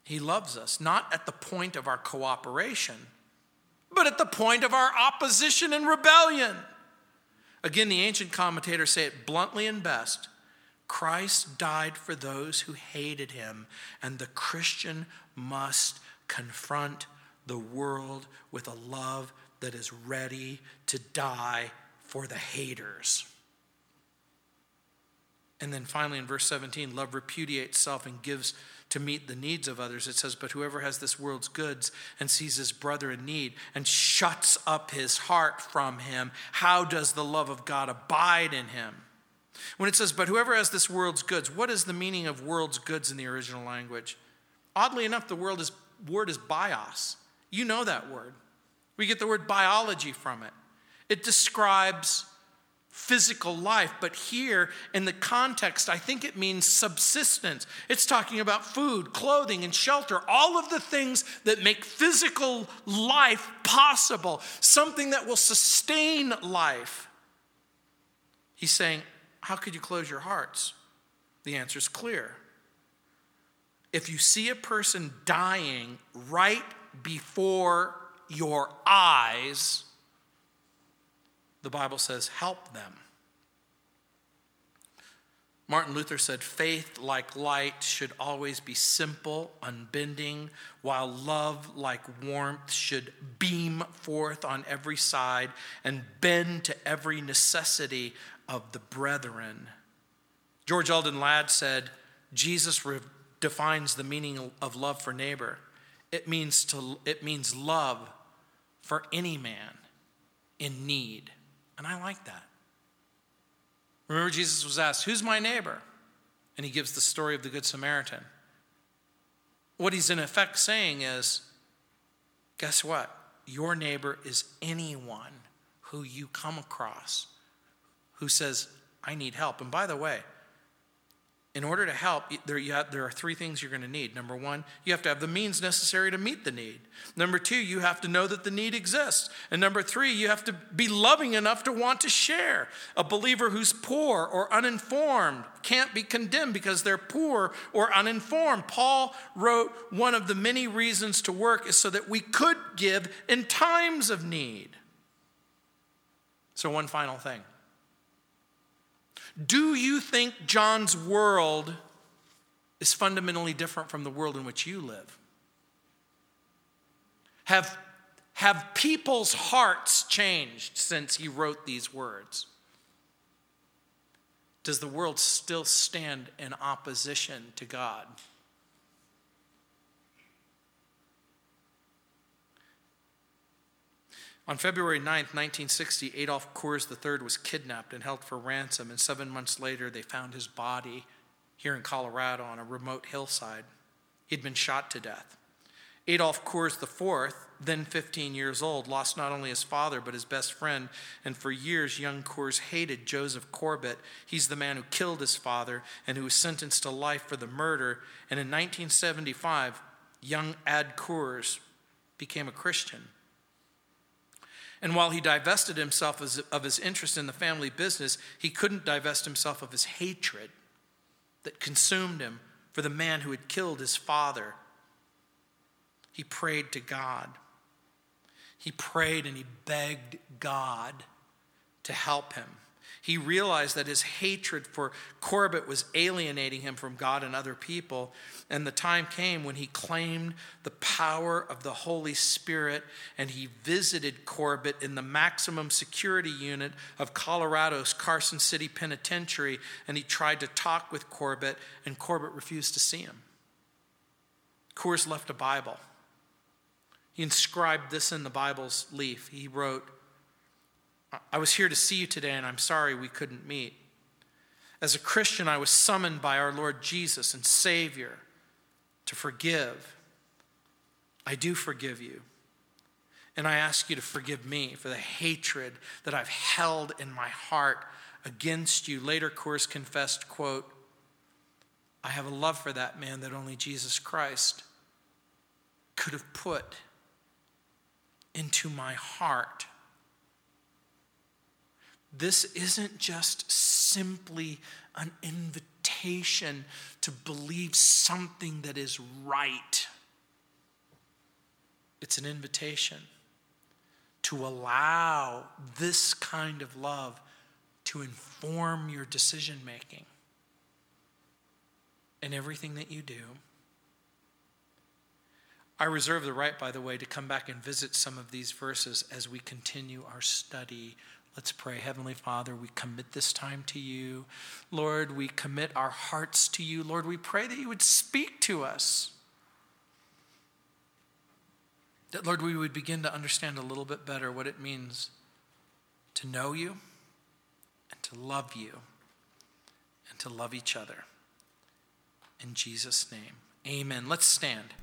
He loves us not at the point of our cooperation, but at the point of our opposition and rebellion. Again, the ancient commentators say it bluntly and best Christ died for those who hated him, and the Christian must confront the world with a love that is ready to die for the haters. And then finally in verse 17, love repudiates self and gives to meet the needs of others. It says, But whoever has this world's goods and sees his brother in need and shuts up his heart from him, how does the love of God abide in him? When it says, but whoever has this world's goods, what is the meaning of world's goods in the original language? Oddly enough, the word is, word is bios. You know that word. We get the word biology from it. It describes physical life, but here in the context, I think it means subsistence. It's talking about food, clothing, and shelter, all of the things that make physical life possible, something that will sustain life. He's saying, how could you close your hearts? The answer is clear. If you see a person dying right before your eyes, the Bible says, help them. Martin Luther said, faith like light should always be simple, unbending, while love like warmth should beam forth on every side and bend to every necessity of the brethren. George Eldon Ladd said, Jesus re- defines the meaning of love for neighbor. It means, to, it means love for any man in need. And I like that. Remember, Jesus was asked, Who's my neighbor? And he gives the story of the Good Samaritan. What he's in effect saying is, Guess what? Your neighbor is anyone who you come across who says, I need help. And by the way, in order to help, there, have, there are three things you're going to need. Number one, you have to have the means necessary to meet the need. Number two, you have to know that the need exists. And number three, you have to be loving enough to want to share. A believer who's poor or uninformed can't be condemned because they're poor or uninformed. Paul wrote one of the many reasons to work is so that we could give in times of need. So, one final thing. Do you think John's world is fundamentally different from the world in which you live? Have, have people's hearts changed since he wrote these words? Does the world still stand in opposition to God? On February 9, 1960, Adolph Coors III was kidnapped and held for ransom, and seven months later, they found his body here in Colorado on a remote hillside. He'd been shot to death. Adolph Coors IV, then 15 years old, lost not only his father, but his best friend, and for years, young Coors hated Joseph Corbett. He's the man who killed his father and who was sentenced to life for the murder. And in 1975, young Ad Coors became a Christian. And while he divested himself of his interest in the family business, he couldn't divest himself of his hatred that consumed him for the man who had killed his father. He prayed to God. He prayed and he begged God to help him. He realized that his hatred for Corbett was alienating him from God and other people. And the time came when he claimed the power of the Holy Spirit and he visited Corbett in the maximum security unit of Colorado's Carson City Penitentiary. And he tried to talk with Corbett, and Corbett refused to see him. Coors left a Bible. He inscribed this in the Bible's leaf. He wrote, I was here to see you today, and I'm sorry we couldn't meet. As a Christian, I was summoned by our Lord Jesus and Savior to forgive. I do forgive you. And I ask you to forgive me for the hatred that I've held in my heart against you. Later, Coors confessed, quote, I have a love for that man that only Jesus Christ could have put into my heart. This isn't just simply an invitation to believe something that is right. It's an invitation to allow this kind of love to inform your decision making in everything that you do. I reserve the right, by the way, to come back and visit some of these verses as we continue our study Let's pray. Heavenly Father, we commit this time to you. Lord, we commit our hearts to you. Lord, we pray that you would speak to us. That, Lord, we would begin to understand a little bit better what it means to know you and to love you and to love each other. In Jesus' name, amen. Let's stand.